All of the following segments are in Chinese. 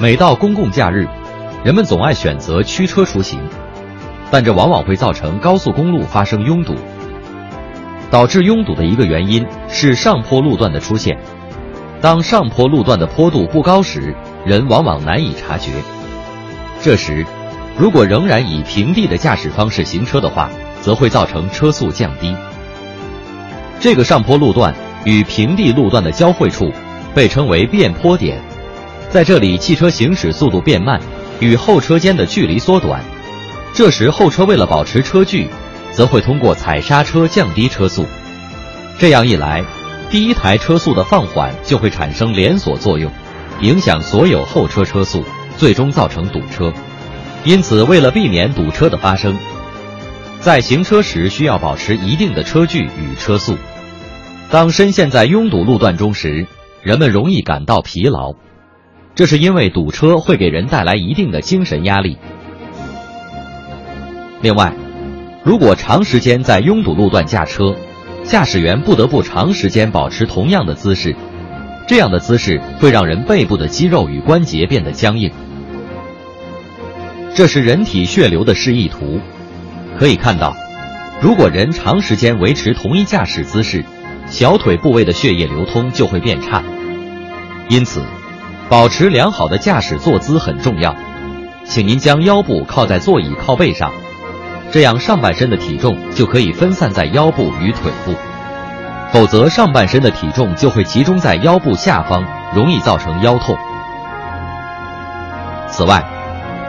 每到公共假日，人们总爱选择驱车出行，但这往往会造成高速公路发生拥堵。导致拥堵的一个原因是上坡路段的出现。当上坡路段的坡度不高时，人往往难以察觉。这时，如果仍然以平地的驾驶方式行车的话，则会造成车速降低。这个上坡路段与平地路段的交汇处被称为变坡点，在这里汽车行驶速度变慢，与后车间的距离缩短。这时后车为了保持车距，则会通过踩刹车降低车速。这样一来，第一台车速的放缓就会产生连锁作用，影响所有后车车速，最终造成堵车。因此，为了避免堵车的发生，在行车时需要保持一定的车距与车速。当深陷在拥堵路段中时，人们容易感到疲劳，这是因为堵车会给人带来一定的精神压力。另外，如果长时间在拥堵路段驾车，驾驶员不得不长时间保持同样的姿势，这样的姿势会让人背部的肌肉与关节变得僵硬。这是人体血流的示意图，可以看到，如果人长时间维持同一驾驶姿势，小腿部位的血液流通就会变差。因此，保持良好的驾驶坐姿很重要。请您将腰部靠在座椅靠背上。这样上半身的体重就可以分散在腰部与腿部，否则上半身的体重就会集中在腰部下方，容易造成腰痛。此外，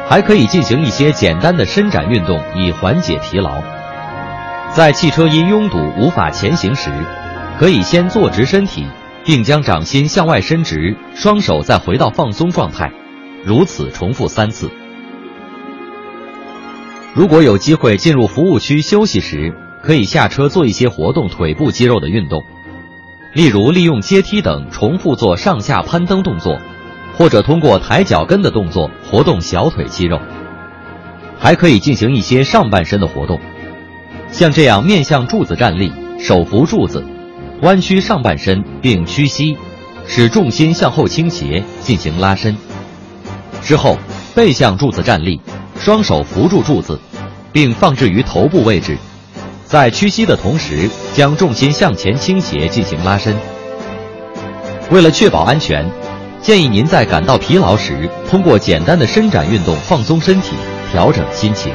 还可以进行一些简单的伸展运动，以缓解疲劳。在汽车因拥堵无法前行时，可以先坐直身体，并将掌心向外伸直，双手再回到放松状态，如此重复三次。如果有机会进入服务区休息时，可以下车做一些活动腿部肌肉的运动，例如利用阶梯等重复做上下攀登动作，或者通过抬脚跟的动作活动小腿肌肉。还可以进行一些上半身的活动，像这样面向柱子站立，手扶柱子，弯曲上半身并屈膝，使重心向后倾斜进行拉伸。之后背向柱子站立。双手扶住柱子，并放置于头部位置，在屈膝的同时，将重心向前倾斜进行拉伸。为了确保安全，建议您在感到疲劳时，通过简单的伸展运动放松身体，调整心情。